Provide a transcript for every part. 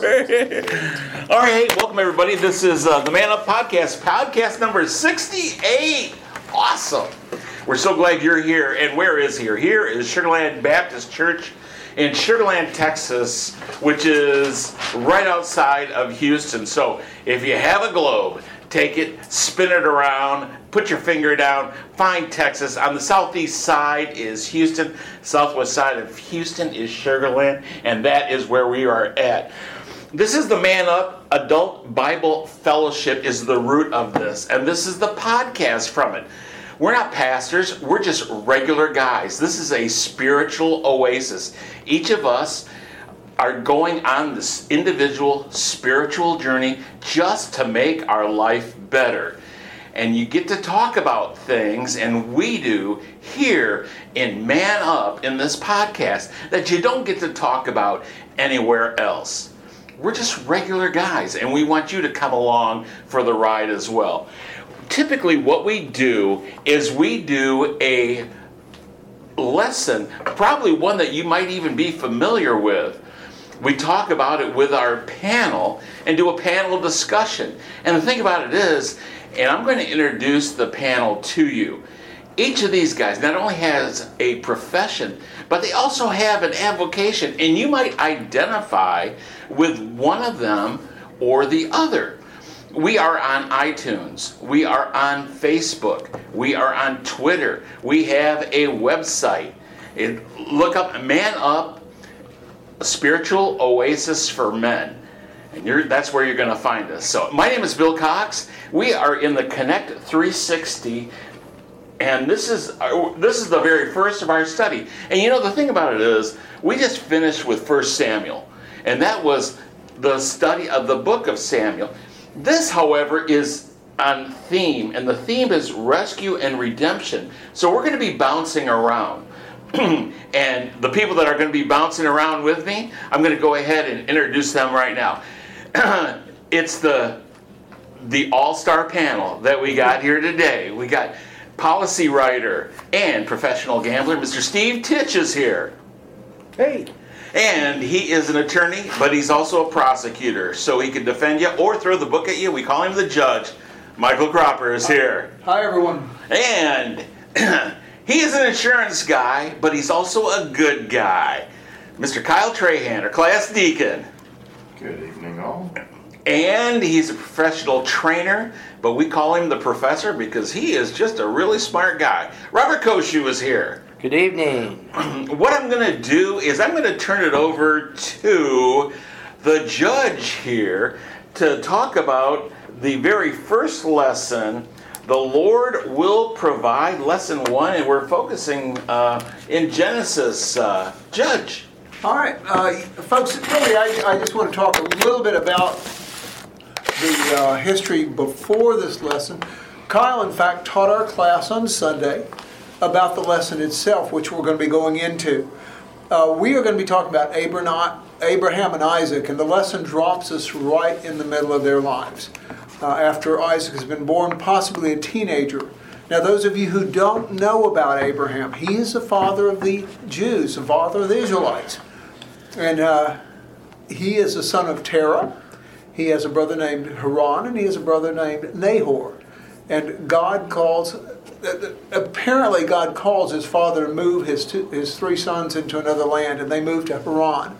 All right, welcome everybody. This is uh, the Man Up Podcast, podcast number 68. Awesome. We're so glad you're here. And where is here? Here is Sugarland Baptist Church in Sugarland, Texas, which is right outside of Houston. So if you have a globe, take it, spin it around, put your finger down, find Texas. On the southeast side is Houston, southwest side of Houston is Sugarland, and that is where we are at. This is the Man Up Adult Bible Fellowship is the root of this, and this is the podcast from it. We're not pastors, we're just regular guys. This is a spiritual oasis. Each of us are going on this individual spiritual journey just to make our life better. And you get to talk about things, and we do here in Man Up in this podcast that you don't get to talk about anywhere else. We're just regular guys, and we want you to come along for the ride as well. Typically, what we do is we do a lesson, probably one that you might even be familiar with. We talk about it with our panel and do a panel discussion. And the thing about it is, and I'm going to introduce the panel to you. Each of these guys not only has a profession, but they also have an avocation, and you might identify with one of them or the other. We are on iTunes. We are on Facebook. We are on Twitter. We have a website. It, look up Man Up Spiritual Oasis for Men. And that's where you're going to find us. So, my name is Bill Cox. We are in the Connect 360, and this is this is the very first of our study. And you know the thing about it is, we just finished with First Samuel, and that was the study of the book of Samuel. This, however, is on theme, and the theme is rescue and redemption. So we're going to be bouncing around. and the people that are going to be bouncing around with me, I'm going to go ahead and introduce them right now. it's the the all-star panel that we got here today. We got policy writer and professional gambler, Mr. Steve Titch is here. Hey. And he is an attorney, but he's also a prosecutor, so he can defend you or throw the book at you. We call him the judge. Michael Cropper is here. Hi, everyone. And he is an insurance guy, but he's also a good guy. Mr. Kyle Trahan, our class deacon. Good evening, all. And he's a professional trainer, but we call him the professor because he is just a really smart guy. Robert Koshu is here. Good evening. What I'm going to do is I'm going to turn it over to the judge here to talk about the very first lesson. The Lord will provide, lesson one, and we're focusing uh, in Genesis. Uh, judge. All right, uh, folks, really, I, I just want to talk a little bit about the uh, history before this lesson. Kyle, in fact, taught our class on Sunday about the lesson itself, which we're going to be going into. Uh, we are going to be talking about Abraham, and Isaac, and the lesson drops us right in the middle of their lives. Uh, after Isaac has been born, possibly a teenager. Now, those of you who don't know about Abraham, he is the father of the Jews, the father of the Israelites. And uh, he is the son of Terah. He has a brother named Haran, and he has a brother named Nahor. And God calls, apparently, God calls his father to move his, two, his three sons into another land, and they move to Haran.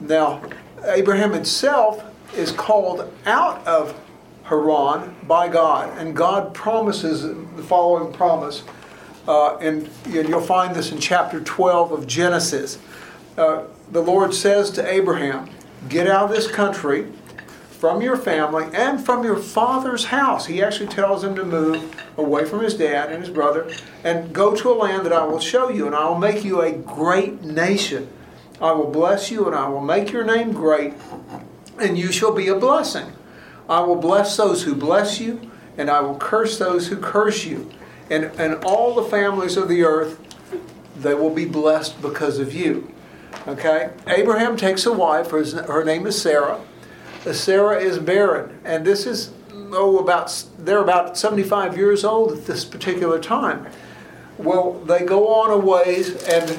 Now, Abraham himself is called out of Haran by God, and God promises the following promise. Uh, and, and you'll find this in chapter 12 of Genesis. Uh, the Lord says to Abraham, Get out of this country, from your family, and from your father's house. He actually tells him to move away from his dad and his brother and go to a land that I will show you, and I will make you a great nation. I will bless you, and I will make your name great, and you shall be a blessing. I will bless those who bless you, and I will curse those who curse you. And, and all the families of the earth, they will be blessed because of you. Okay? Abraham takes a wife, her, her name is Sarah. Sarah is barren, and this is oh about they're about 75 years old at this particular time. Well, they go on a ways, and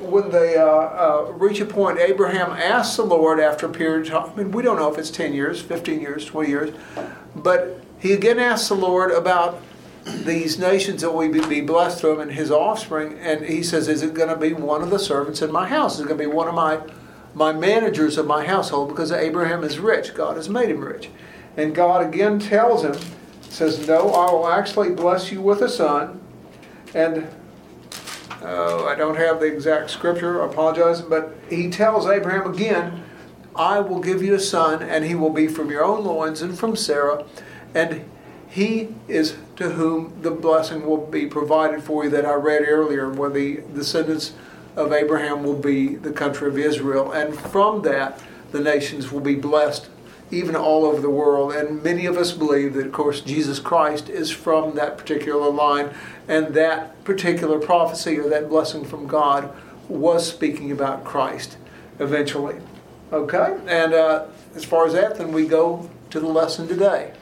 when they uh, uh, reach a point, Abraham asks the Lord after a period of time. I mean, we don't know if it's 10 years, 15 years, 20 years, but he again asks the Lord about these nations that we be blessed through him and his offspring. And he says, Is it going to be one of the servants in my house? Is it going to be one of my, my managers of my household? Because Abraham is rich. God has made him rich. And God again tells him, says, No, I will actually bless you with a son. And oh, I don't have the exact scripture, I apologize, but he tells Abraham again, I will give you a son, and he will be from your own loins and from Sarah. And he is to whom the blessing will be provided for you that I read earlier, where the descendants of Abraham will be the country of Israel. And from that, the nations will be blessed, even all over the world. And many of us believe that, of course, Jesus Christ is from that particular line, and that particular prophecy or that blessing from God was speaking about Christ eventually. Okay? And uh, as far as that, then we go to the lesson today.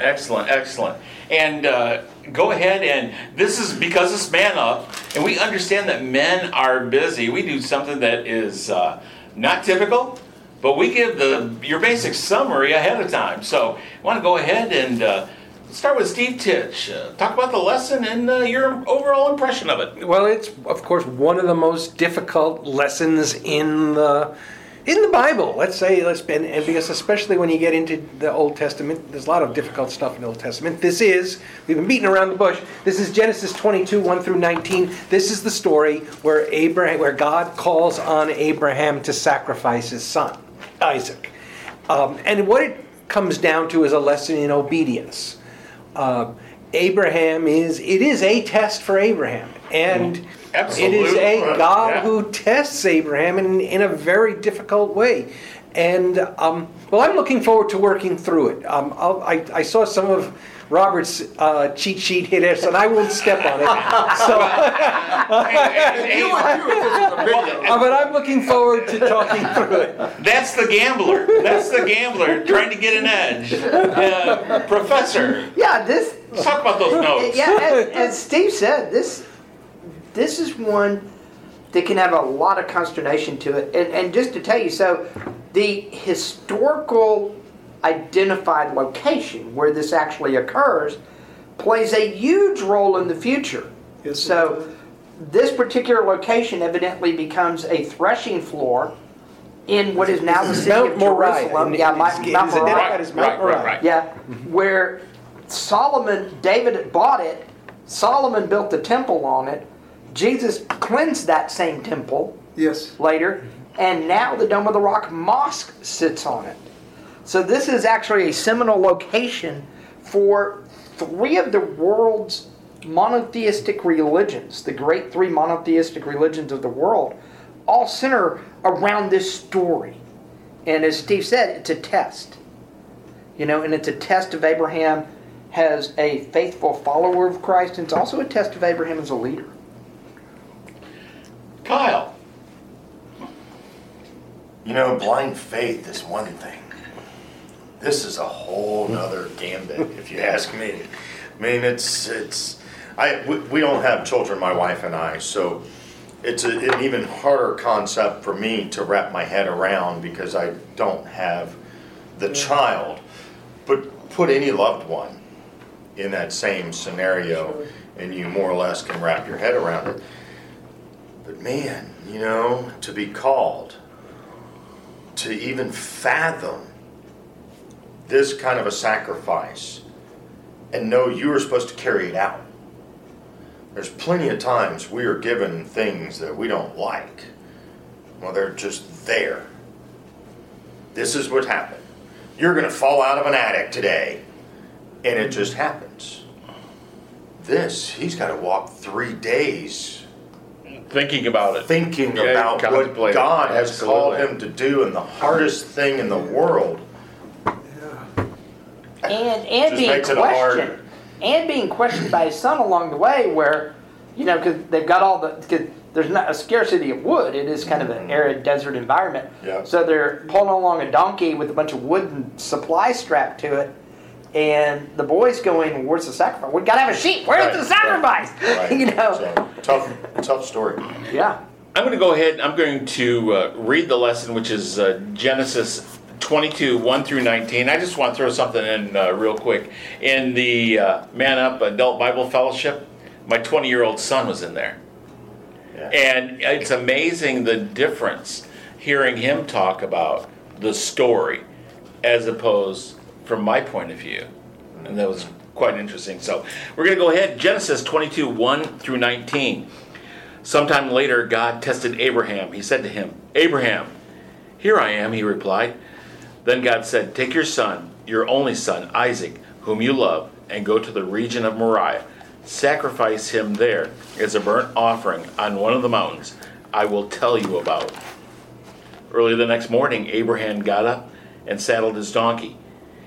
Excellent, excellent. And uh, go ahead and this is because it's man up, and we understand that men are busy. We do something that is uh, not typical, but we give the your basic summary ahead of time. So I want to go ahead and uh, start with Steve Titch. Uh, talk about the lesson and uh, your overall impression of it. Well, it's of course one of the most difficult lessons in the in the Bible, let's say, let's because especially when you get into the Old Testament, there's a lot of difficult stuff in the Old Testament. This is we've been beating around the bush. This is Genesis 22, 1 through 19. This is the story where Abraham, where God calls on Abraham to sacrifice his son, Isaac, um, and what it comes down to is a lesson in obedience. Uh, Abraham is it is a test for Abraham, and. Mm-hmm Absolutely. It is a God Yeah. who tests Abraham in, in a very difficult way. And, um, well, I'm looking forward to working through it. Um, I'll, I, I saw some of Robert's uh, cheat sheet hit us, and I won't step on it. So, You went through it, this is a video. uh, but I'm looking forward to talking through it. That's the gambler. That's the gambler trying to get an edge. Uh, professor, Yeah, this. let's talk about those notes. Yeah, as, as Steve said, this this is one that can have a lot of consternation to it. And, and just to tell you, so the historical identified location where this actually occurs plays a huge role in the future. Yes, so this particular location evidently becomes a threshing floor in what is now the city Mount of Moriah. Jerusalem. And Yeah, it Mount, is- Mount it is Moriah. identified Mount Right, right, Moriah. right. Yeah, where Solomon, David bought it, Solomon built the temple on it, Jesus cleansed that same temple Yes. later, and now the Dome of the Rock Mosque sits on it. So this is actually a seminal location for three of the world's monotheistic religions, the great three monotheistic religions of the world, all center around this story. And as Steve said, it's a test. You know, and it's a test of Abraham as a faithful follower of Christ, and it's also a test of Abraham as a leader. Kyle, You know, blind faith is one thing. This is a whole nother gambit, if you ask me. I mean, it's it's. I we, we don't have children, my wife and I, so it's a, an even harder concept for me to wrap my head around because I don't have the child. But put any loved one in that same scenario, and you more or less can wrap your head around it. But man, you know, to be called to even fathom this kind of a sacrifice and know you are supposed to carry it out. There's plenty of times we are given things that we don't like. Well, they're just there. This is what happened. You're going to fall out of an attic today, and it just happens. This, he's got to walk three days Thinking about it. thinking Yeah, about what. God has Absolutely. called him to do and the hardest thing in the world. and and Just being makes it hard. questioned and being questioned by his son along the way where you know because they've got all the because there's not a scarcity of wood it is kind of an arid desert environment Yeah. so they're pulling along a donkey with a bunch of wood and supply strapped to it and the boy's going where's the sacrifice we gotta have a sheep where's Right, the right, sacrifice Right. you know So, tough, tough story. yeah I'm going to go ahead. I'm going to uh, read the lesson, which is uh, Genesis 22, 1 through 19. I just want to throw something in uh, real quick. In the uh, Man Up Adult Bible Fellowship, my 20 year old son was in there. Yeah. And it's amazing the difference hearing him talk about the story as opposed from my point of view. And that was quite interesting. So we're going to go ahead. Genesis 22, 1 through 19. Sometime later, God tested Abraham. He said to him, Abraham, here I am, he replied. Then God said, Take your son, your only son, Isaac, whom you love, and go to the region of Moriah. Sacrifice him there as a burnt offering on one of the mountains I will tell you about. Early the next morning, Abraham got up and saddled his donkey.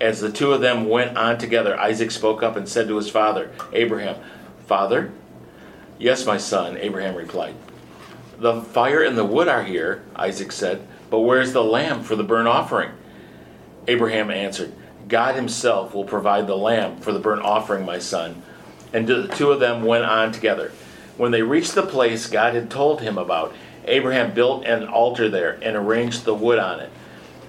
As the two of them went on together, Isaac spoke up and said to his father, Abraham, Father? Yes, my son, Abraham replied. The fire and the wood are here, Isaac said, but where's the lamb for the burnt offering? Abraham answered, God himself will provide the lamb for the burnt offering, my son. And the two of them went on together. When they reached the place God had told him about, Abraham built an altar there and arranged the wood on it.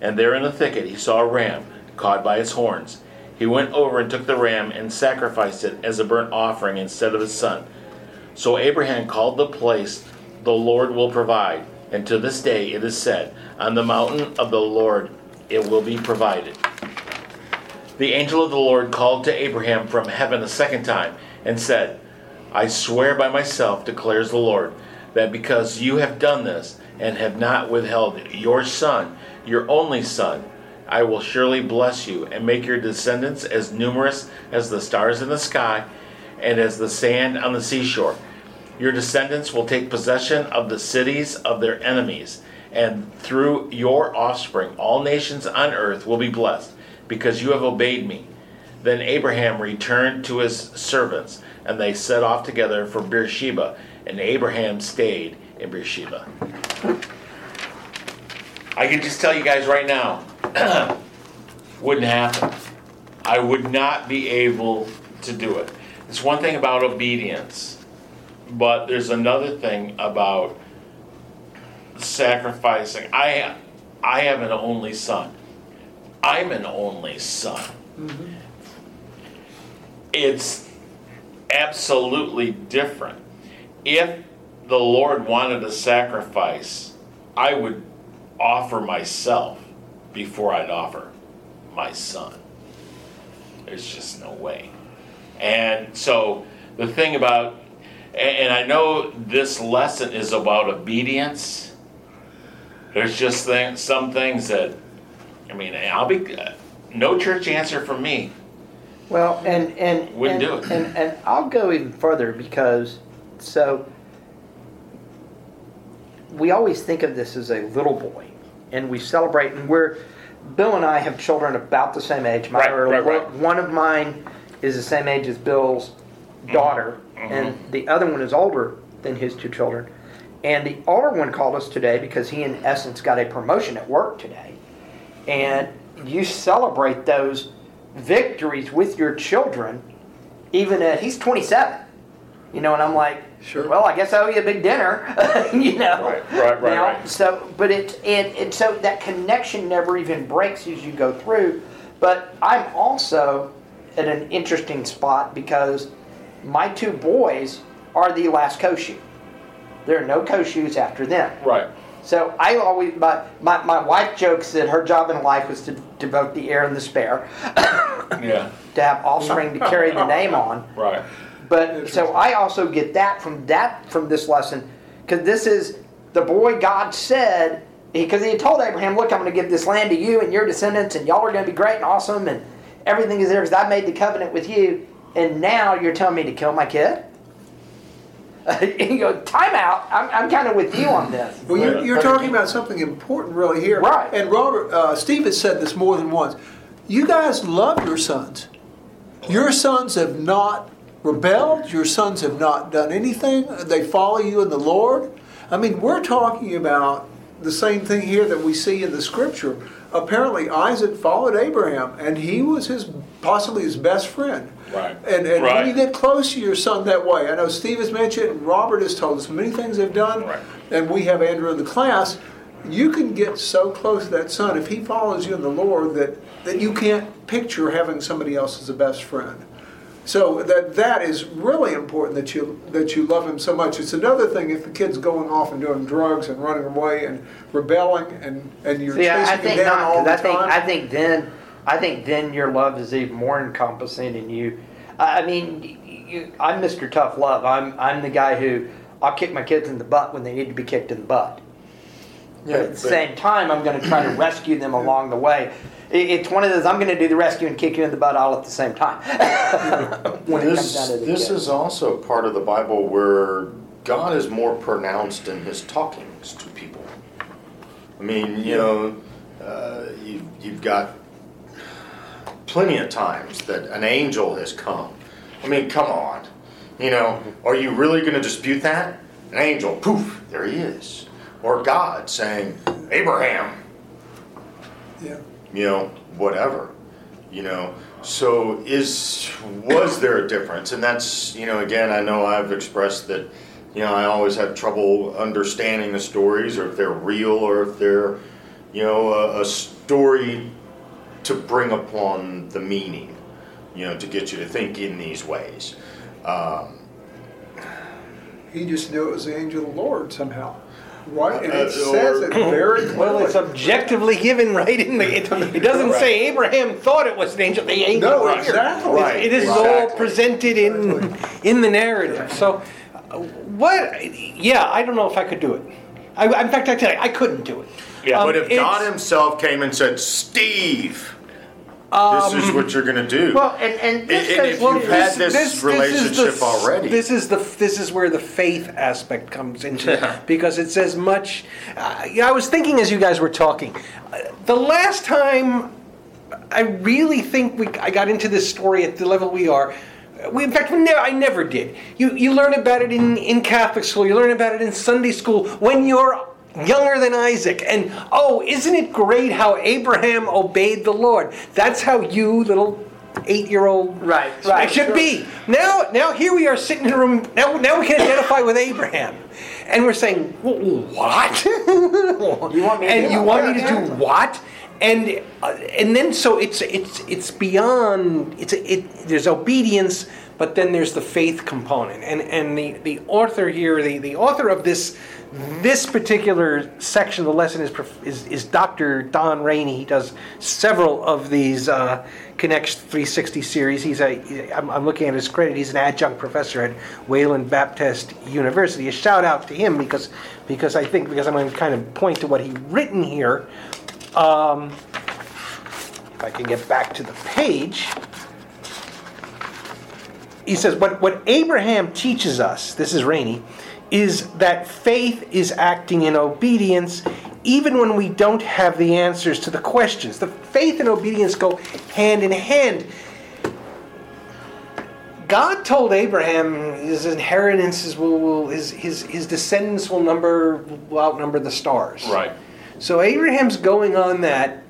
and there in the thicket he saw a ram caught by its horns. He went over and took the ram and sacrificed it as a burnt offering instead of his son. So Abraham called the place, The Lord will provide. And to this day it is said, On the mountain of the Lord it will be provided. The angel of the Lord called to Abraham from heaven a second time and said, I swear by myself, declares the Lord, that because you have done this and have not withheld your son, your only son, I will surely bless you and make your descendants as numerous as the stars in the sky and as the sand on the seashore. Your descendants will take possession of the cities of their enemies, and through your offspring, all nations on earth will be blessed, because you have obeyed me. Then Abraham returned to his servants, and they set off together for Beersheba, and Abraham stayed in Beersheba. I can just tell you guys right now, wouldn't happen. I would not be able to do it. It's one thing about obedience, but there's another thing about sacrificing. I I have an only son. I'm an only son. Mm-hmm. It's absolutely different. If the Lord wanted a sacrifice, I would offer myself before I'd offer my son. There's just no way. And so the thing about, and I know this lesson is about obedience. There's just things, some things that, I mean, I'll be, no church answer from me. Well, and and Wouldn't and, do it. And, and I'll go even further because so we always think of this as a little boy, and we celebrate, and we're Bill and I have children about the same age. Mine Right, right, right. One of mine is the same age as Bill's daughter, Mm-hmm. and the other one is older than his two children. And the older one called us today because he, in essence, got a promotion at work today. And you celebrate those victories with your children, even at he's 27. You know, and I'm like, Sure. Well, I guess I owe you a big dinner. you know. Right, right, right, Now, right. So, but it and, and so that connection never even breaks as you go through. But I'm also at an interesting spot because my two boys are the last Koshu. There are no Koshus after them. Right. So I always, my, my, my wife jokes that her job in life was to devote the heir and the spare, Yeah. to have offspring to carry the name on. Right. But so I also get that from that from this lesson because this is the boy God said because he, had told Abraham, "Look, I'm going to give this land to you and your descendants, and y'all are going to be great and awesome, and everything is there because I made the covenant with you." And now you're telling me to kill my kid? you go, time out. I'm, I'm kind of with you on this. Well, you're, you're talking about something important really here. Right. And Robert, uh, Steve has said this more than once. You guys love your sons. Your sons have not rebelled. Your sons have not done anything. They follow you in the Lord. I mean, we're talking about the same thing here that we see in the scripture. Apparently, Isaac followed Abraham, and he was his possibly his best friend. Right. And, and Right. when you get close to your son that way, I know Steve has mentioned, and Robert has told us many things they've done, Right. and we have Andrew in the class. You can get so close to that son if he follows you in the Lord that, that you can't picture having somebody else as a best friend. So that that is really important that you that you love him so much. It's another thing if the kid's going off and doing drugs and running away and rebelling and, and you're See, I, I chasing him think down not all the I think time. I think then I think then your love is even more encompassing in you. I I mean, you, I'm Mr. Tough Love. I'm I'm the guy who I'll kick my kids in the butt when they need to be kicked in the butt. Yeah, but at the but- same time, I'm going to try to rescue them along the way. It- It's one of those. I'm going to do the rescue and kick you in the butt all at the same time. when this this is also part of the Bible where God is more pronounced in His talkings to people. I mean, you know, uh, you, you've got plenty of times that an angel has come. I mean, come on. You know, are you really going to dispute that? An angel, poof, there he is. Or God saying, Abraham, yeah. you know, whatever, you know. So is was there a difference? And that's you know, again, I know I've expressed that, you know, I always have trouble understanding the stories or if they're real or if they're, you know, a, a story to bring upon the meaning, you know, to get you to think in these ways. Um, He just knew it was the angel of the Lord somehow. Right? And it says it very clearly. Well, it's objectively given right in the. It, it doesn't say Abraham thought it was an angel. The angel. No, was here. exactly. It's- Right, It is exactly. all presented in in the narrative. So, uh, what? Yeah, I don't know if I could do it. I, in fact, I tell you, I couldn't do it. Yeah, Um, but if it's- God Himself came and said, "Steve, this is what you're going to do," well, and, and this And goes if you've had this, relationship is the, already. This is the this is where the faith aspect comes into Yeah. it because it's as much. Uh, yeah, I was thinking as you guys were talking, uh, the last time I really think we I got into this story at the level we are. We, in fact, we never, I never did. You you learn about it in, in Catholic school. You learn about it in Sunday school when you're younger than Isaac. And oh, isn't it great how Abraham obeyed the Lord? That's how you little eight-year-old Right, right, should sure. be. Now, now here we are sitting in a room. Now, now we can identify with Abraham, and we're saying, "What? You want me to and do you what? want me to do what?" And uh, and then so it's it's it's beyond. It's it. There's obedience, but then there's the faith component, and and the the author here, the the author of this. This particular section of the lesson is, is, is Dr. Don Rainey. He does several of these uh, Connect 360 series. He's a, I'm, I'm looking at his credit, he's an adjunct professor at Wayland Baptist University. A shout out to him because, because I think, because I'm going to kind of point to what he's written here. Um, if I can get back to the page. He says, what, what Abraham teaches us, this is Rainey, is that faith is acting in obedience even when we don't have the answers to the questions. The faith and obedience go hand in hand. God told Abraham his inheritances will, will his, his his descendants will number will outnumber the stars. Right. So Abraham's going on that.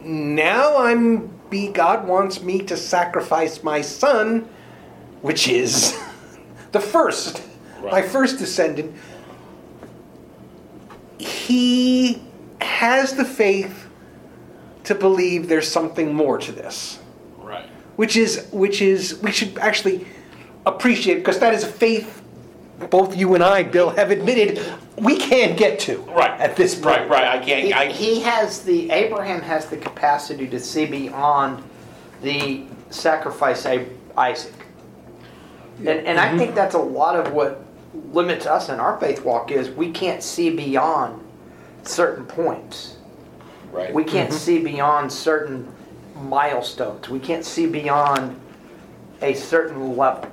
Now I'm be God wants me to sacrifice my son, which is the first, my first descendant. He has the faith to believe there's something more to this Right. which is which is we should actually appreciate because that is a faith both you and I, Bill, have admitted we can't get to Right. at this point. Right. Right. I can't. He, I, he has the Abraham has the capacity to see beyond the sacrifice of Isaac, and and I mm-hmm. think that's a lot of what limits us in our faith walk is we can't see beyond certain points. right. We can't see beyond certain milestones. We can't see beyond a certain level.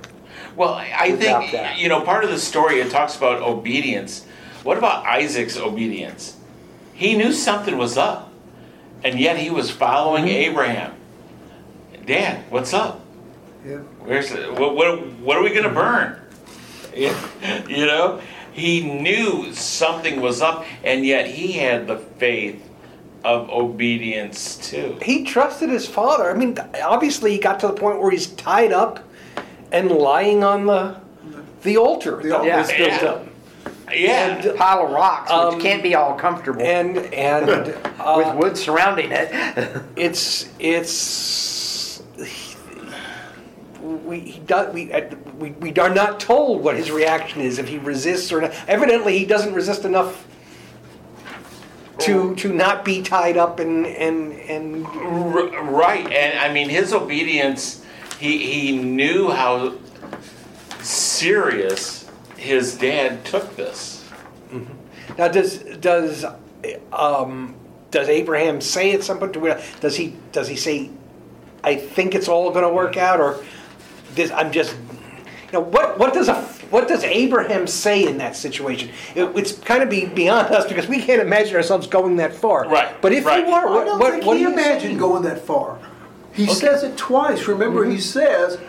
Well, I I think that. you know part of the story. It talks about obedience. What about Isaac's obedience? He knew something was up, and yet he was following Mm-hmm. Abraham. Dan, what's up? Yeah. Where's what, what? What are we gonna burn? you know, he knew something was up, and yet he had the faith of obedience too. He trusted his father. I mean, obviously, he got to the point where he's tied up and lying on the the altar The that altar. was built Yeah. up. Yeah. Pile of rocks, which Um, can't be all comfortable, And and with uh, wood surrounding it. it's it's we he does we, uh, we we are not told what his reaction is if he resists or not. Evidently, he doesn't resist enough to to not be tied up and and and R- right, and I mean his obedience. He he knew how serious his dad took this. now does does um does Abraham say at some point does he does he say I think it's all going to work out or this I'm just you know what what does a what does Abraham say in that situation? It, it's kind of be beyond us because we can't imagine ourselves going that far. Right, But if right. you are, I what, don't what, think what he do you imagined say? going that far. He says it twice. Remember, he mm-hmm. says,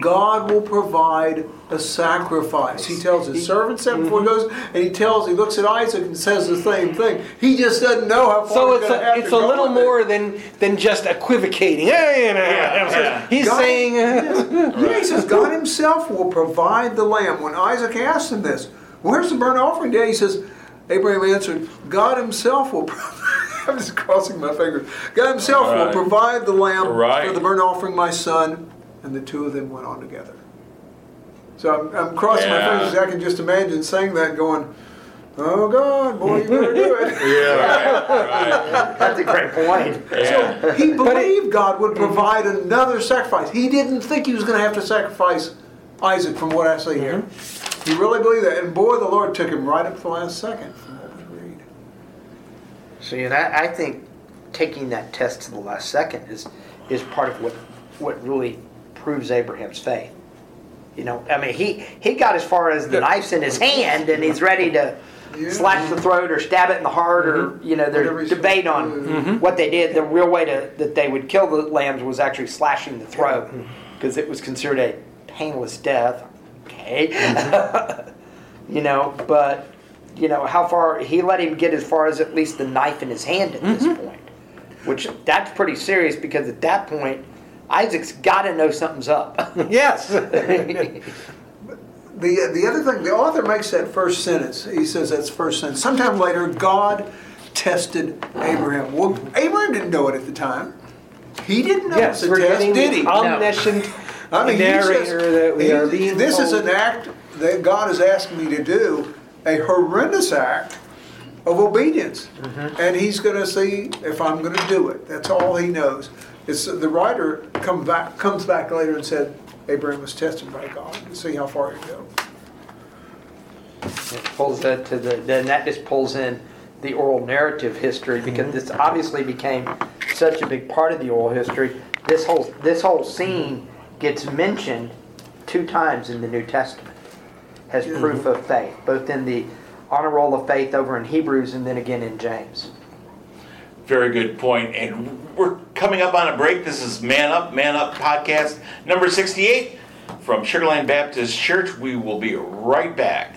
God will provide a sacrifice. He tells his servants that before he goes, and he tells, he looks at Isaac and says the same thing. He just doesn't know how far So he's it's a, have it's to a little with it. more than than just equivocating. Hey, nah. yeah. He's God- saying. uh, Yeah, he says God Himself will provide the lamb. When Isaac asked him this, where's the burnt offering, Dad? He says, Abraham answered, God Himself will provide. I'm just crossing my fingers. God Himself will provide the lamb Right. for the burnt offering, my son. And the two of them went on together. So I'm, I'm crossing Yeah. my fingers. I can just imagine saying that, going, "Oh God, boy, you better do it." Yeah, That's a great point. Yeah. He believed God would provide another sacrifice. He didn't think he was going to have to sacrifice Isaac, from what I see here. Mm-hmm. He really believed that. And boy, the Lord took him right up to the last second, from what we read. See, and I, I think taking that test to the last second is is part of what what really proves Abraham's faith. You know, I mean, he he got as far as the knife's in his hand, and he's ready to Yeah. slash the throat or stab it in the heart, or mm-hmm. you know, Whatever there's debate on to do. what they did. The real way to that they would kill the lambs was actually slashing the throat, mm-hmm. because it was considered a painless death. Okay, you know, but you know how far he let him get as far as at least the knife in his hand at this point, which that's pretty serious because at that point Isaac's got to know something's up. yes. The, the other thing, the author makes that first sentence. He says that's first sentence. Sometime later, God tested Abraham. Well, Abraham didn't know it at the time. He didn't know yes. it's a We're test, getting did he? the omniscient I mean, he narrator says- that we he- are being. This is an act that God is asking me to do, a horrendous act of obedience, Mm-hmm. and He's going to see if I'm going to do it. That's all He knows. It's the writer comes back comes back later and said Abraham was tested by God to see how far he'd go. It pulls that to the then that just pulls in the oral narrative history because mm-hmm. this obviously became such a big part of the oral history. This whole this whole scene gets mentioned two times in the New Testament as mm-hmm. proof of faith, both in the honor roll of faith over in Hebrews and then again in James. Very good point. And we're coming up on a break. This is Man Up, Man Up podcast number 68 from Sugarland Baptist Church. We will be right back.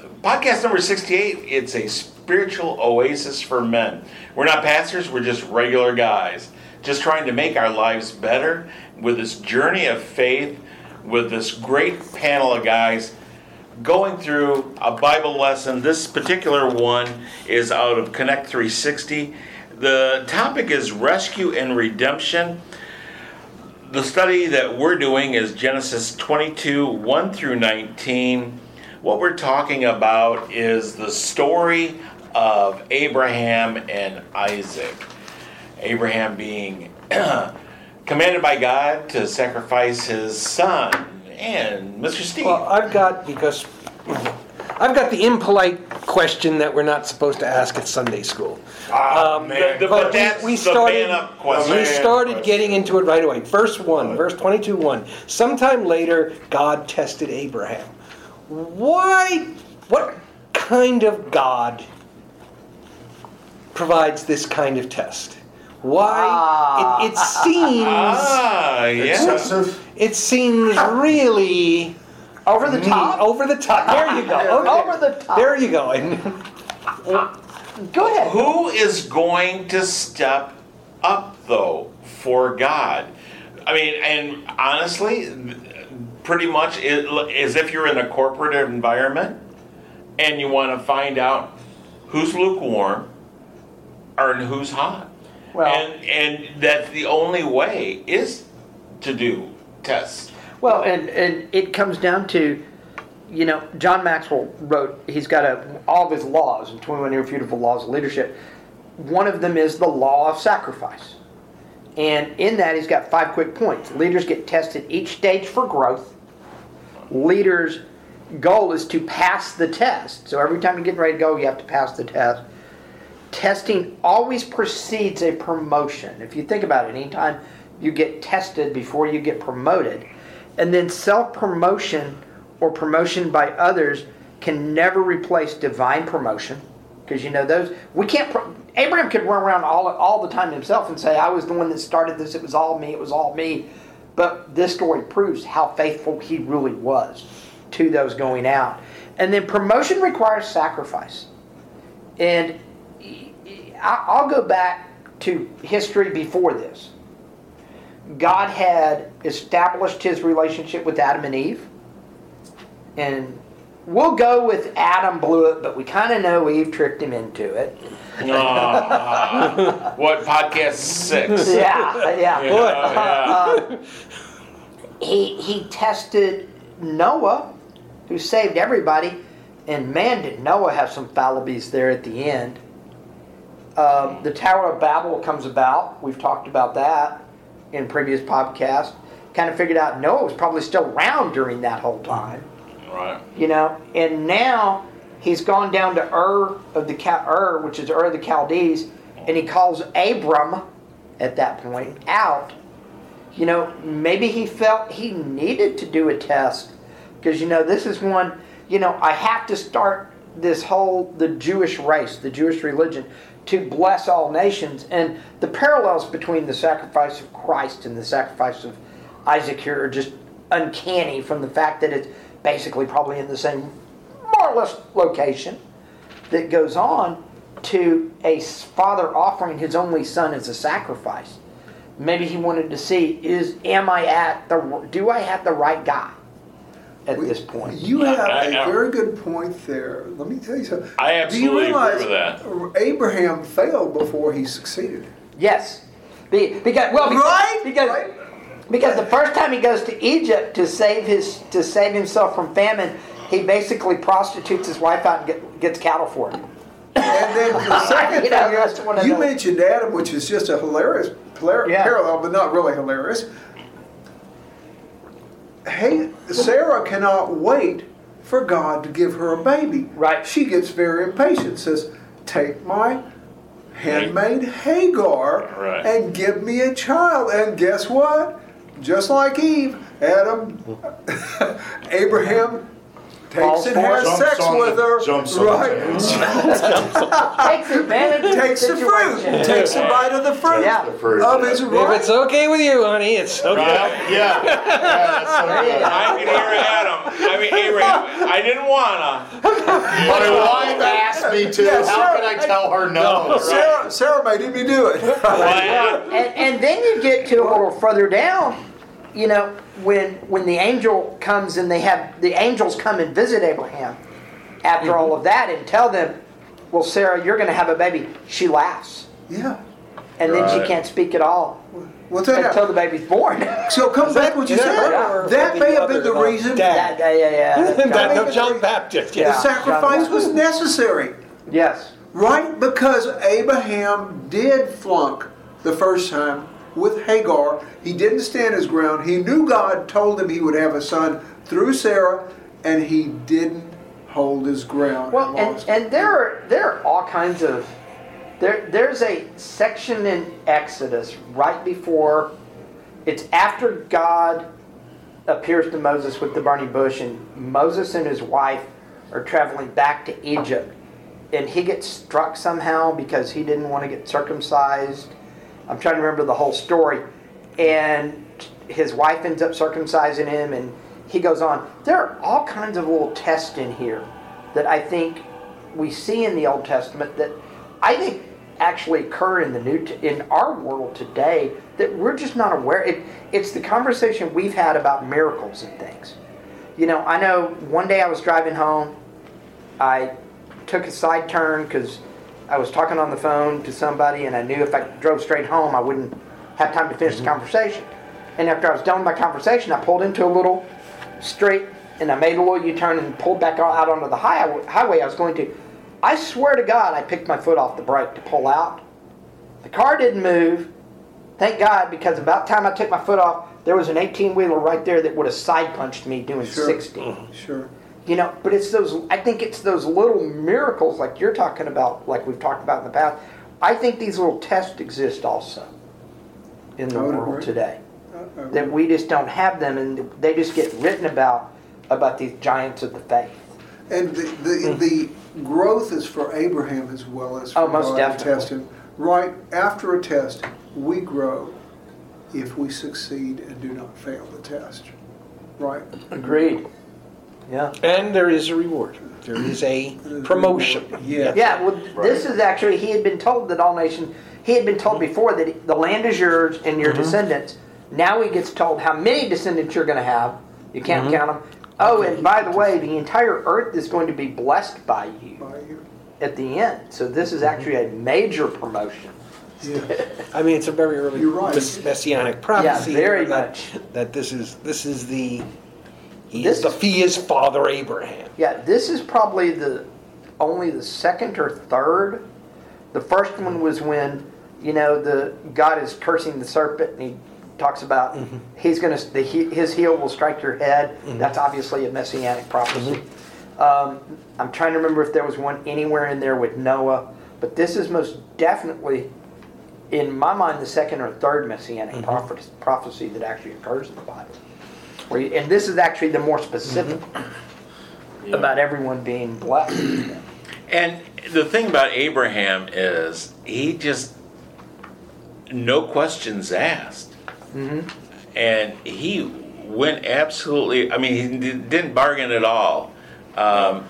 podcast number 68. It's a spiritual oasis for men. We're not pastors, we're just regular guys, just trying to make our lives better with this journey of faith, with this great panel of guys going through a Bible lesson. This particular one is out of Connect 360. The topic is rescue and redemption. The study that we're doing is Genesis 22 1 through 19. What we're talking about is the story of Abraham and Isaac. Abraham being commanded by God to sacrifice his son. And Mr. Steve. Well, I've got because I've got the impolite question that we're not supposed to ask at Sunday school. Ah, man. but but we- that's we the started- man up question. We started getting into it right away. Verse 1, verse 22 1. Sometime later, God tested Abraham. Why? What kind of God provides this kind of test? Why? It, it seems. Ah, yeah. Excessive. It seems really Over the top? Over the top. There you go. Okay. Over the top. There you go. And Go ahead. Who is going to step up though for God? I mean, and honestly, pretty much as if you're in a corporate environment and you want to find out who's lukewarm or who's hot. Well- and and that's the only way is to do tests. Well, and, and it comes down to, you know, John Maxwell wrote, he's got a, all of his laws, 21 irrefutable laws of leadership. One of them is the law of sacrifice. And in that, he's got five quick points. Leaders get tested each stage for growth. Leaders' goal is to pass the test. So every time you get ready to go, you have to pass the test. Testing always precedes a promotion. If you think about it, anytime you get tested before you get promoted, and then self promotion or promotion by others can never replace divine promotion. Because you know those we can't. Pro- Abraham could run around all all the time himself and say, "I was the one that started this. It was all me. It was all me." But this story proves how faithful he really was to those going out. And then promotion requires sacrifice. And I'll go back to history before this. God had established his relationship with Adam and Eve. And we'll go with Adam blew it, but we kind of know Eve tricked him into it. Ah, what podcast six? Yeah, yeah. Yeah, yeah. he he tested Noah, who saved everybody, and man, did Noah have some fallibies there at the end. Um, the Tower of Babel comes about. We've talked about that in previous podcasts. Kind of figured out Noah was probably still around during that whole time, Right. you know. And now he's gone down to Ur of the Ur, which is Ur of the Chaldees, and he calls Abram at that point out you know, maybe he felt he needed to do a test because you know this is one. You know, I have to start this whole the Jewish race, the Jewish religion, to bless all nations, and the parallels between the sacrifice of Christ and the sacrifice of Isaac here are just uncanny from the fact that it's basically probably in the same more less location that goes on to a father offering his only son as a sacrifice. maybe he wanted to see is am I at the do I have the right guy at this point? You have I- a I- very good point there. Let me tell you something. I Do you absolutely agree realize with that. Abraham failed before he succeeded. Yes. Be- Because well because, Right? because Right. because the first time he goes to Egypt to save his to save himself from famine, he basically prostitutes his wife out and get, gets cattle for it. And then the second You know, thing that's is, you the- mentioned Adam, which is just a hilarious par- Yeah. parallel, but not really hilarious. Hey, Sarah cannot wait for God to give her a baby. Right. She gets very impatient. Says, "Take my handmaid Hagar Right. and give me a child." And guess what? Just like Eve, Adam, Abraham takes Falls and has Jumps sex on with the- her. jumps on right. Takes advantage of takes the fruit, situation. takes a bite of the fruit Yeah. The fruit, of yeah. his If right. it's okay with you, honey, it's okay. Right? Yeah. yeah that's so good. I can hear Adam. I mean, Abraham. I didn't wanna. My wife asked me to. Yeah, How Sarah- can I tell her no? Sarah, Sarah made me do it. Well, and, and then you get to a little further down, you know, when when the angel comes and they have the angels come and visit Abraham after all mm-hmm. of that and tell them, well, Sarah, you're going to have a baby. She laughs, yeah. and then she can't speak at all Well, tell until the baby's born. so come back to what you Is said. that That may have been the reason dad? yeah, yeah, yeah. that, yeah. no, John Baptist, the Yeah. yes. sacrifice was necessary, yes. right? Because Abraham did flunk the first time with Hagar. He didn't stand his ground. He knew God told him he would have a son through Sarah, and he didn't hold his ground. Well, and, lost. and there are there are all kinds of there there's a section in Exodus right before it's after God appears to Moses with the burning bush and Moses and his wife are traveling back to Egypt and he gets struck somehow because he didn't want to get circumcised. I'm trying to remember the whole story and his wife ends up circumcising him and he goes on. There are all kinds of little tests in here that I think we see in the Old Testament that I think actually occur in the new t- in our world today that we're just not aware. It, it's the conversation we've had about miracles and things. You know, I know one day I was driving home, I took a side turn because I was talking on the phone to somebody, and I knew if I drove straight home, I wouldn't have time to finish the mm-hmm. conversation. And after I was done with my conversation, I pulled into a little street and I made a little U-turn and pulled back out onto the high- highway I was going to. I swear to God, I picked my foot off the brake to pull out. The car didn't move. Thank God, because about the time I took my foot off, there was an 18-wheeler right there that would have side punched me doing Sure. 60. Uh-huh. sure. You know, but it's those. I think it's those little miracles, like you're talking about, like we've talked about in the past. I think these little tests exist also in the world agree. today. That we just don't have them, and they just get written about about these giants of the faith. And the, the, hmm. the growth is for Abraham as well as oh, for Oh, most definitely. Right after a test, we grow if we succeed and do not fail the test. Right? Agreed. Yeah. And there is a reward. There is a promotion. Yeah. Yeah. Well, this is actually he had been told that all nations. He had been told before that the land is yours and your mm-hmm. descendants. Now he gets told how many descendants you're going to have. You can't mm-hmm. count them. Oh, and by the way, the entire earth is going to be blessed by you By you. at the end. So this is mm-hmm. actually a major promotion. Yeah. I mean, it's a very early You're right. messianic prophecy. Yeah, very that, much. That this is this is the he This is the is- he is father Abraham. Yeah, this is probably the only the second or third. The first one was when you know the God is cursing the serpent, and he talks about mm-hmm. he's going to the, his heel will strike your head. Mm-hmm. That's obviously a messianic prophecy. Mm-hmm. Um, I'm trying to remember if there was one anywhere in there with Noah, but this is most definitely, in my mind, the second or third messianic prophet, prophecy that actually occurs in the Bible. Where you, and this is actually the more specific about everyone being blessed. And the thing about Abraham is he just no questions asked, and he went absolutely. I mean, he di- didn't bargain at all. Um,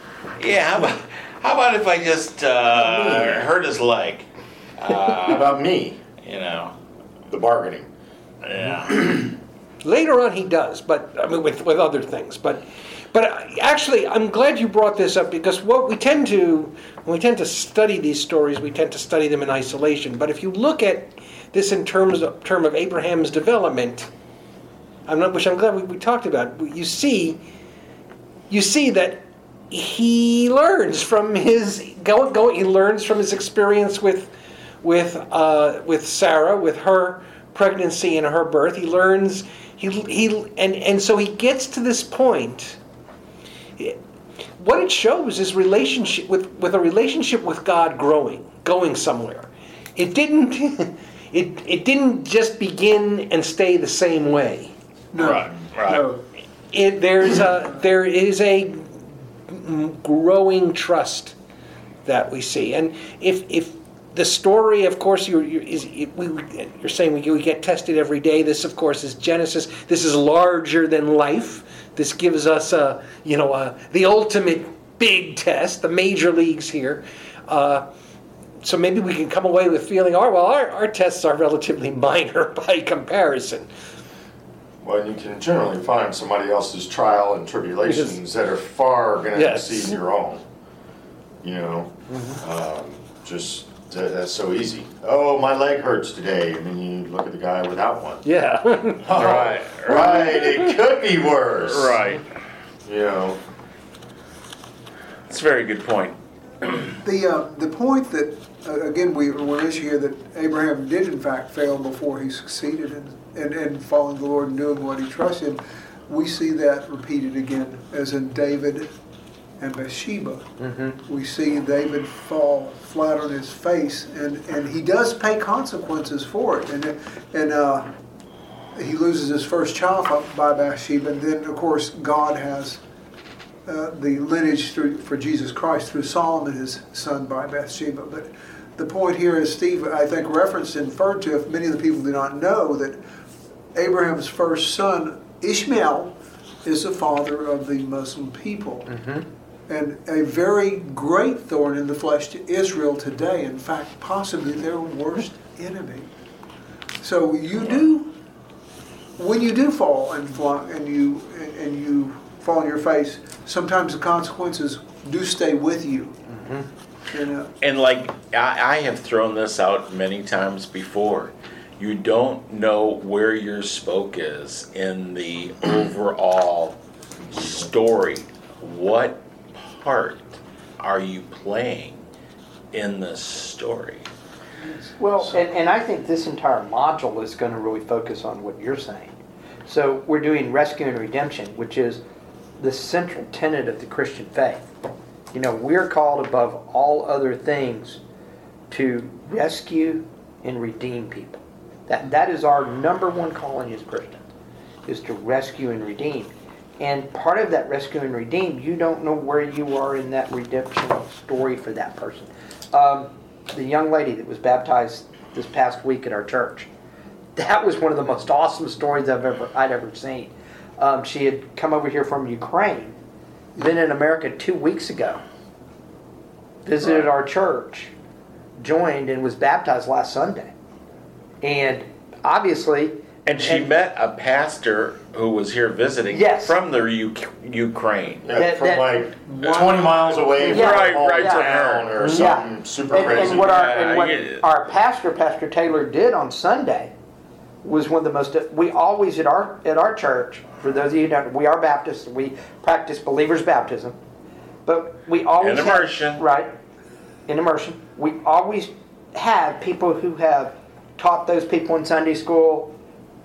yeah, how about how about if I just uh, hurt his leg? How about me? You know, The bargaining. Yeah. Later on, he does, but I mean, with, with other things. But, but actually, I'm glad you brought this up because what we tend to, when we tend to study these stories, we tend to study them in isolation. But if you look at this in terms of term of Abraham's development, I'm not, which I'm glad we, we talked about. You see, you see that he learns from his going. Go, he learns from his experience with, with, uh, with Sarah, with her pregnancy and her birth. He learns he, he and, and so he gets to this point. What it shows is relationship with, with a relationship with God growing, going somewhere. It didn't it, it didn't just begin and stay the same way. No, Right, right. no. It, there's a there is a growing trust that we see, and if if the story, of course, you're, you're, is, we, you're saying we, we get tested every day. This, of course, is Genesis. This is larger than life. This gives us a, you know, a, the ultimate big test, the major leagues here. Uh, so maybe we can come away with feeling, oh, well, our, our tests are relatively minor by comparison. Well, you can generally find somebody else's trial and tribulations that are far going to Yes. exceed your own. You know, um, just that's so easy. Oh, my leg hurts today. I mean, you look at the guy without one. Yeah. Right. Right, it could be worse. Right. You know, It's a very good point. The, uh, the point that, uh, again, we will issue here that Abraham did in fact fail before he succeeded in, in, in following the Lord and doing what he trusted him, we see that repeated again, as in David and Bathsheba. We see David fall flat on his face, and, and he does pay consequences for it. And, and uh, he loses his first child by Bathsheba, and then, of course, God has uh, the lineage through, for Jesus Christ through Solomon, his son by Bathsheba. But the point here is, Steve, I think, referenced and inferred to, if many of the people do not know, that Abraham's first son, Ishmael, is the father of the Muslim people. And a very great thorn in the flesh to Israel today. In fact, possibly their worst enemy. So you do, when you do fall and fly, and you and you fall on your face, sometimes the consequences do stay with you. Mm-hmm. You know, And like I, I have thrown this out many times before. You don't know where your spoke is in the overall story. What part are you playing in the story? Well, and, and I think this entire module is going to really focus on what you're saying. So we're doing rescue and redemption, which is the central tenet of the Christian faith. You know, we're called above all other things to rescue and redeem people. That that is our number one calling as Christians, is to rescue and redeem. And part of that rescue and redeem, you don't know where you are in that redemption story for that person. Um, the young lady that was baptized this past week at our church, that was one of the most awesome stories I've ever I'd ever seen. Um, she had come over here from Ukraine, been in America two weeks ago, visited our church, joined, and was baptized last Sunday. And obviously, And she met a pastor who was here visiting Yes. from the U- Ukraine. yeah, That- from that- like 20 miles away Yeah. from Right, her right to hometown her. or Yeah. something super and, crazy. and what our and what yeah. our pastor, Pastor Taylor, did on Sunday was one of the most. We always at our at our church. For those of you who don't, we are Baptists. We practice believers' baptism, but we always In have- immersion. right? In immersion, we always have people who have taught those people in Sunday school,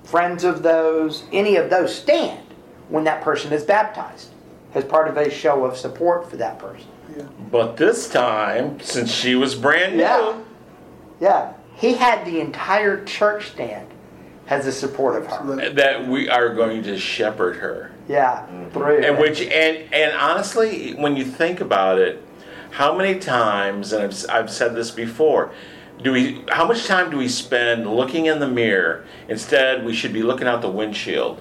friends of those, any of those stand when that person is baptized as part of a show of support for that person. But this time, since she was brand new, Yeah. Yeah, he had the entire church stand as a support of her. that we are going to shepherd her. Yeah, mm-hmm. through. And which and and honestly, when you think about it, how many times and I've, I've said this before, do we how much time do we spend looking in the mirror instead we should be looking out the windshield.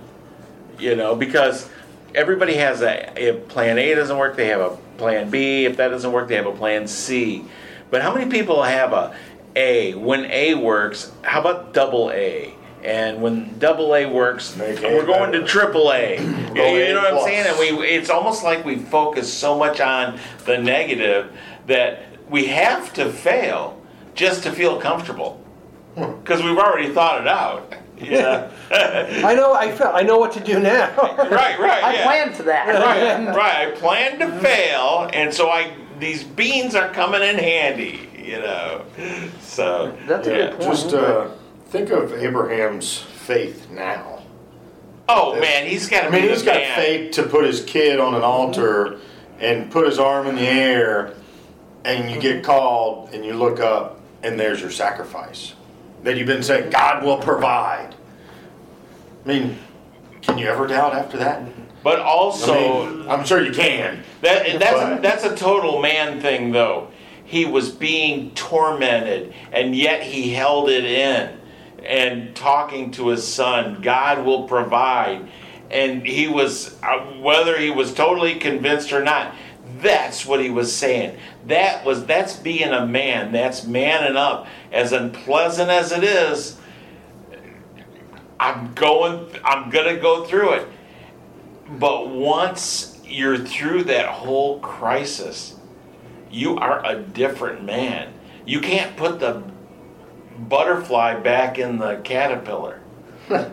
You know, because everybody has a if plan A doesn't work, they have a plan B. If that doesn't work, they have a plan C. But how many people have a A when A works? How about double A? And when double A works, Make we're A going to triple A. You, know what I'm saying? And we, it's almost like we focus so much on the negative that we have to fail just to feel comfortable. Hmm. Because we've already thought it out. Yeah. I know. I felt. I know what to do now. right, right. I yeah. planned for that. right, right. I planned to fail, and so I these beans are coming in handy, you know. So That's a good point. Just uh, think of Abraham's faith now. Oh man, he's got to I mean, be he's the got man. faith to put his kid on an altar and put his arm in the air, and you get called, and you look up, and there's your sacrifice. That you've been saying, God will provide. I mean, can you ever doubt after that? But also, I mean, I'm sure you can. that that's but- that's a total man thing, though. He was being tormented, and yet he held it in, and talking to his son, God will provide, and he was uh, whether he was totally convinced or not. That's what he was saying. That was that's being a man. That's manning up. As unpleasant as it is, I'm going. I'm gonna go through it. But once you're through that whole crisis, you are a different man. You can't put the butterfly back in the caterpillar.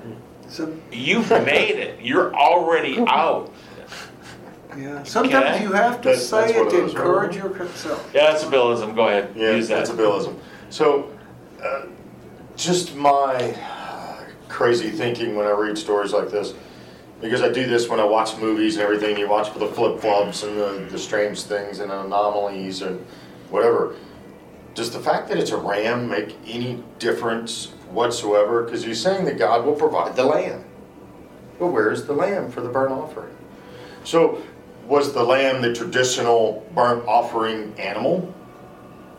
So, You've made it. You're already out. Yeah. Sometimes Okay. you have to That's- say that's it to it is, right? encourage yourself. Yeah, that's a billism. Go ahead. Yeah, Use that. that's a Billism. So, uh, just my crazy thinking when I read stories like this, because I do this when I watch movies and everything. You watch for the flip flops and the, the strange things and anomalies and whatever. Does the fact that it's a ram make any difference whatsoever? Because you're saying that God will provide the lamb. But where's the lamb for the burnt offering? So, was the lamb the traditional burnt offering animal?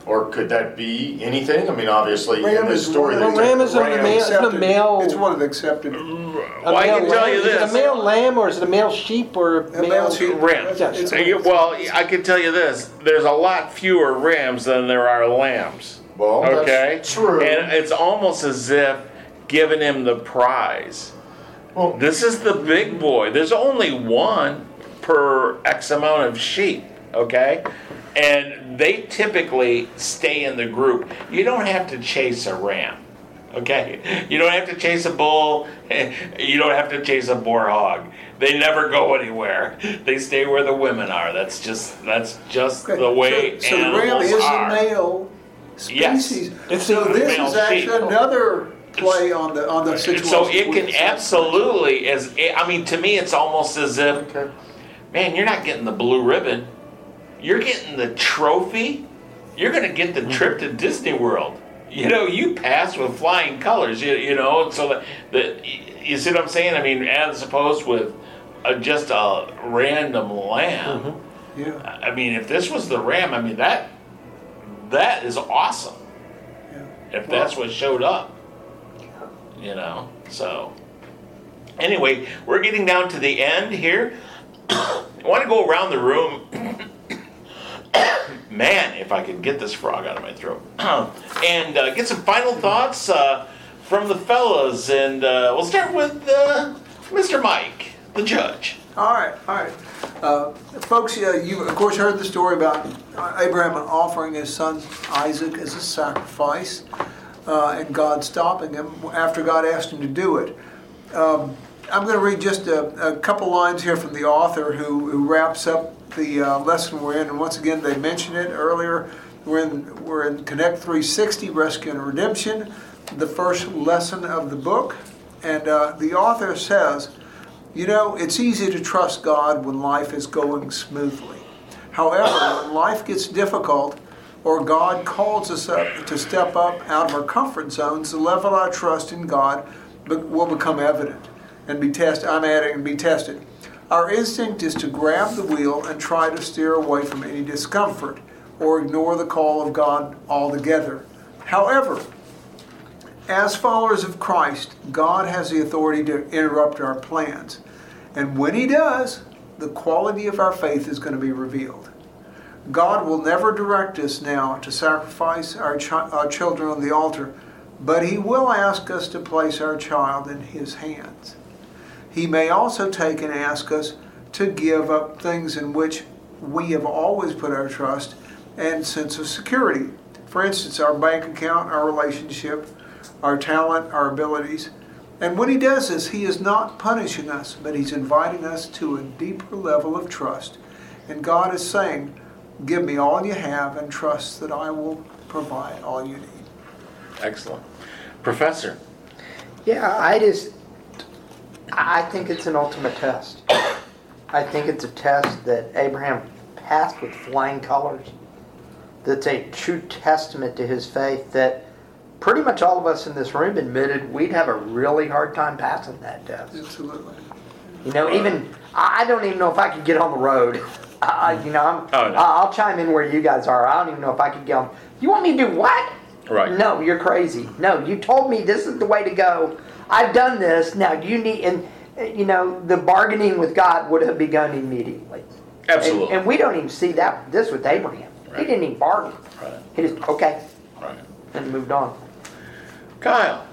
Or could that be anything? I mean, obviously, in Ram this is story, one of they the- ram is a ram- male- It's a Accepted- male- It's one of the accepted. Well, I can male tell lamb- you Is it this. a male lamb or is it a male sheep or a A male? male sheep. Rams. Yes. It's a- you- Well, I can tell you this: there's a lot fewer rams than there are lambs. Well, that's okay, true. And it's almost as if giving him the prize. Well, This is the big boy. There's only one per X amount of sheep, okay? And they typically stay in the group. You don't have to chase a ram, okay? You don't have to chase a bull. You don't have to chase a boar hog. They never go anywhere. They stay where the women are. That's just that's just Okay, the way so, so the ram is are. a male Yes. species. It's so a this male is actually sheep. another play on the on the situation. So it can absolutely, as I mean, to me, it's almost as if okay. Man, you're not getting the blue ribbon. You're getting the trophy. You're going to get the mm-hmm. trip to Disney World. You know, you passed with flying colors. You, you know, so that the you see what I'm saying? I mean, as opposed with a, just a random lamb. Mm-hmm. Yeah. I mean, if this was the ram, I mean that that is awesome. Yeah. If that's what showed up, you know. So anyway, we're getting down to the end here. I want to go around the room. Man, if I could get this frog out of my throat, and uh, get some final thoughts uh, from the fellas, and uh, we'll start with uh, Mr. Mike, the judge. All right, all right. Uh, folks, uh, you of course heard the story about Abraham offering his son Isaac as a sacrifice, uh, and God stopping him after God asked him to do it. Um, I'm going to read just a, a couple lines here from the author who, who wraps up the uh, lesson we're in. And once again, they mentioned it earlier. We're in, we're in Connect 360 Rescue and Redemption, the first lesson of the book. And uh, the author says, you know, it's easy to trust God when life is going smoothly. However, when life gets difficult or God calls us up to step up out of our comfort zones, the level of our trust in God will become evident and be tested. I'm adding and be tested. Our instinct is to grab the wheel and try to steer away from any discomfort or ignore the call of God altogether. However, as followers of Christ, God has the authority to interrupt our plans. And when He does, the quality of our faith is going to be revealed. God will never direct us now to sacrifice our, chi- our children on the altar, but he will ask us to place our child in his hands. He may also take and ask us to give up things in which we have always put our trust and sense of security. For instance, our bank account, our relationship, our talent, our abilities. And when he does this, he is not punishing us, but he's inviting us to a deeper level of trust. And God is saying, Give me all you have and trust that I will provide all you need. Excellent. Professor. Yeah, I just, I think it's an ultimate test. I think it's a test that Abraham passed with flying colors. That's a true testament to his faith that pretty much all of us in this room admitted we'd have a really hard time passing that test. Absolutely. You know, even I don't even know if I could get on the road. I, you know, I'm, Oh, no. I'll chime in where you guys are. I don't even know if I could get on. You want me to do what? Right. No, you're crazy. No, you told me this is the way to go. I've done this. Now you need, and uh, you know, the bargaining with God would have begun immediately. Absolutely. And, and we don't even see that this with Abraham. Right. He didn't even bargain. Right. He just okay Right. and moved on. Kyle.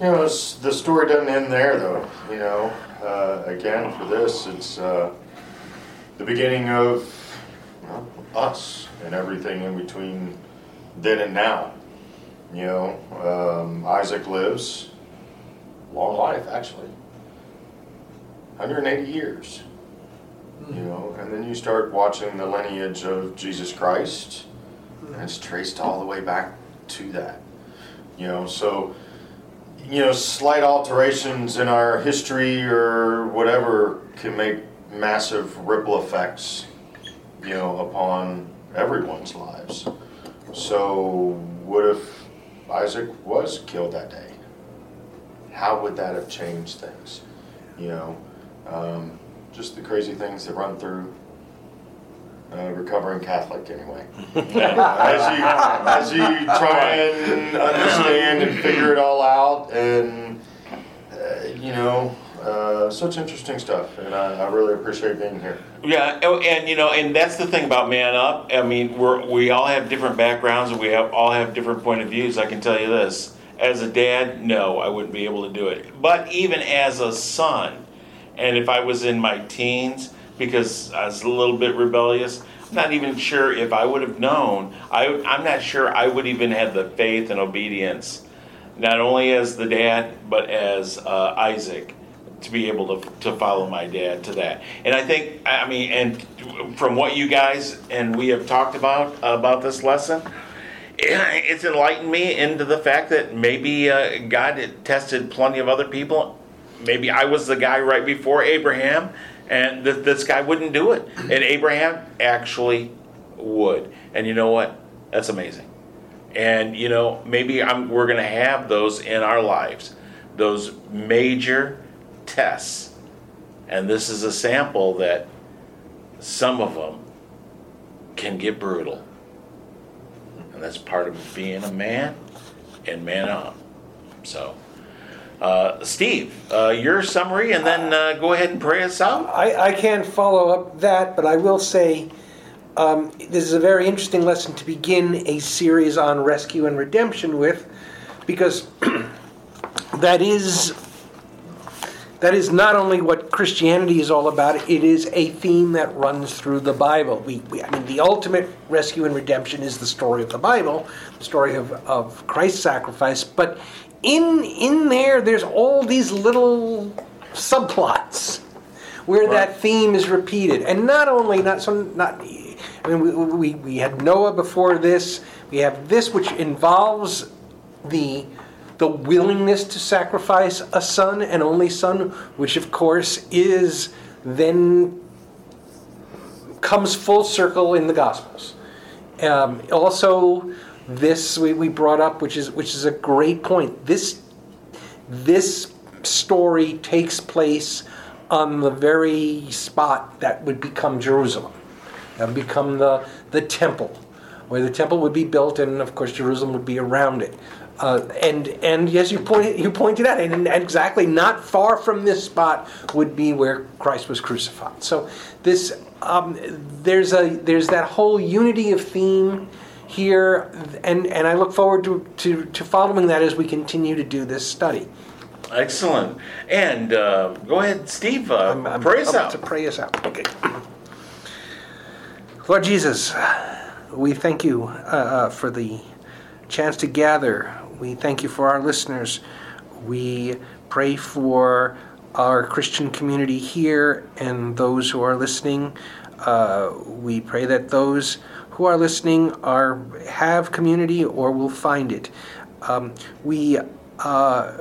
You know, the story doesn't end there, though. You know, uh, again, for this, it's uh, the beginning of well, us and everything in between then and now. You know, um, Isaac lives long life, actually, 180 years. You know, and then you start watching the lineage of Jesus Christ, and it's traced all the way back to that. You know, so you know, slight alterations in our history or whatever can make massive ripple effects, you know, upon everyone's lives. So, what if Isaac was killed that day? How would that have changed things? You know, um, just the crazy things that run through uh, recovering Catholic, anyway. as you as you try and understand and figure it all out, and uh, you know, uh, such interesting stuff. And I, I really appreciate being here. Yeah, oh, and you know, and that's the thing about Man Up. I mean, we're we all have different backgrounds and we have all have different point of views. I can tell you this: as a dad, no, I wouldn't be able to do it. But even as a son, and if I was in my teens, because I was a little bit rebellious, I'm not even sure if I would have known. I I'm not sure I would even have the faith and obedience, not only as the dad, but as uh, Isaac to be able to, to follow my dad to that. And I think, I mean, and from what you guys and we have talked about about this lesson, it's enlightened me into the fact that maybe uh, God tested plenty of other people. Maybe I was the guy right before Abraham, and th- this guy wouldn't do it. And Abraham actually would. And you know what? That's amazing. And you know, maybe I'm, we're going to have those in our lives, those major tests. And this is a sample that some of them can get brutal. And that's part of being a man and man up. So, uh, Steve, uh, your summary, and then uh, go ahead and pray us out. I, I can't follow up that, but I will say um, this is a very interesting lesson to begin a series on rescue and redemption with, because that is that is not only what Christianity is all about; it is a theme that runs through the Bible. We, we I mean, the ultimate rescue and redemption is the story of the Bible, the story of, of Christ's sacrifice. But in in there, there's all these little subplots where that theme is repeated, and not only not some not. I mean, we, we, we had Noah before this. We have this, which involves the the willingness to sacrifice a son, an only son, which of course is then comes full circle in the Gospels. Um, also, this we, we brought up, which is which is a great point. This this story takes place on the very spot that would become Jerusalem, and become the the temple, where the temple would be built, and of course Jerusalem would be around it. Uh, and and yes, you pointed you pointed out, and, and exactly not far from this spot would be where Christ was crucified. So this um, there's a there's that whole unity of theme here, and, and I look forward to, to, to following that as we continue to do this study. Excellent. And uh, go ahead, Steve. Uh, I'm- I'm pray us out. To pray us out. Okay. Lord Jesus, we thank you uh, uh, for the chance to gather. We thank you for our listeners. We pray for our Christian community here and those who are listening. Uh, we pray that those who are listening are have community or will find it. Um, we uh,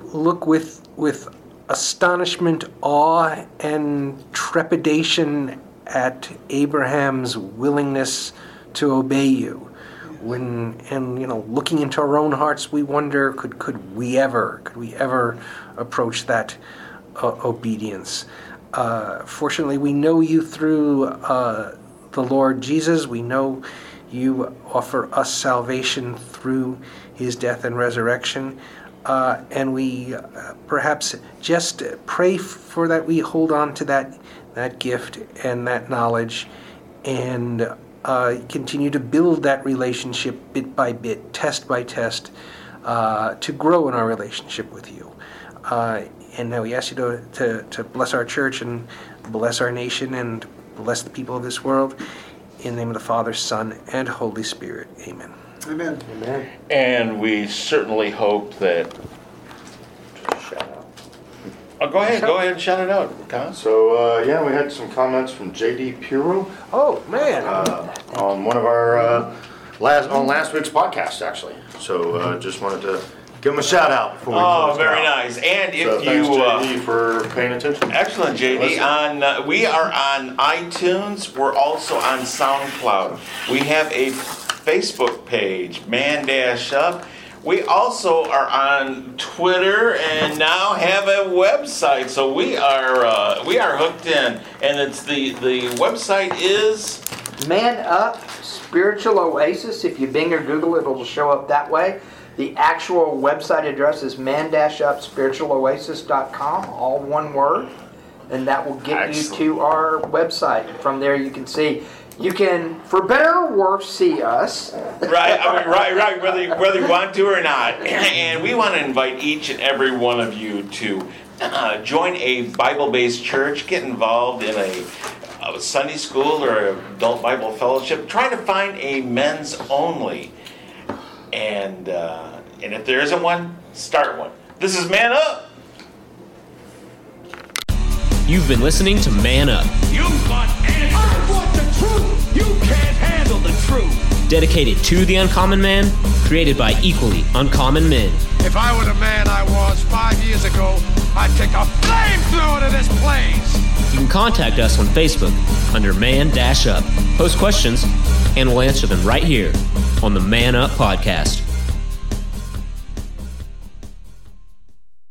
look with with astonishment, awe, and trepidation at Abraham's willingness to obey you. When and you know, looking into our own hearts, we wonder could could we ever could we ever approach that uh, obedience? Uh, fortunately, we know you through uh, the Lord Jesus. We know you offer us salvation through his death and resurrection. Uh, and we uh, perhaps just pray for that we hold on to that, that gift and that knowledge and uh, continue to build that relationship bit by bit, test by test, uh, to grow in our relationship with you. Uh, and now we ask you to, to, to bless our church and bless our nation and bless the people of this world. In the name of the Father, Son, and Holy Spirit. Amen. Amen. And we certainly hope that. Oh, go ahead. Go ahead and shout it out, Con. So, uh, yeah, we had some comments from JD Puro Oh, man. uh, on one of our uh, last on last week's podcast, actually. So, uh, just wanted to give him a shout out before we Oh, close very out. nice. And if So, thanks, you. Uh, JD, for paying attention. Excellent, JD. Listen. On uh, we are on iTunes. We're also on SoundCloud. We have a Facebook page, Man Dash Up. We also are on Twitter and now have a website. So we are uh, we are hooked in, and it's the the website is Man Up Spiritual Oasis. If you Bing or Google it, it'll show up that way. The actual website address is man-upspiritualoasis.com, all one word. And that will get Excellent. you to our website. From there you can see, you can, for better or worse, see us. right, I mean, right, right. Whether you, whether you want to or not, and we want to invite each and every one of you to uh, join a Bible-based church, get involved in a, a Sunday school or adult Bible fellowship. Try to find a men's only, and uh, and if there isn't one, start one. This is Man Up. You've been listening to Man Up, You want answers. I want the truth. You can't handle the truth. dedicated to the uncommon man, created by equally uncommon men. If I were the man I was five years ago, I'd take a flamethrower to this place. You can contact us on Facebook under Man Dash Up. Post questions, and we'll answer them right here on the Man Up Podcast.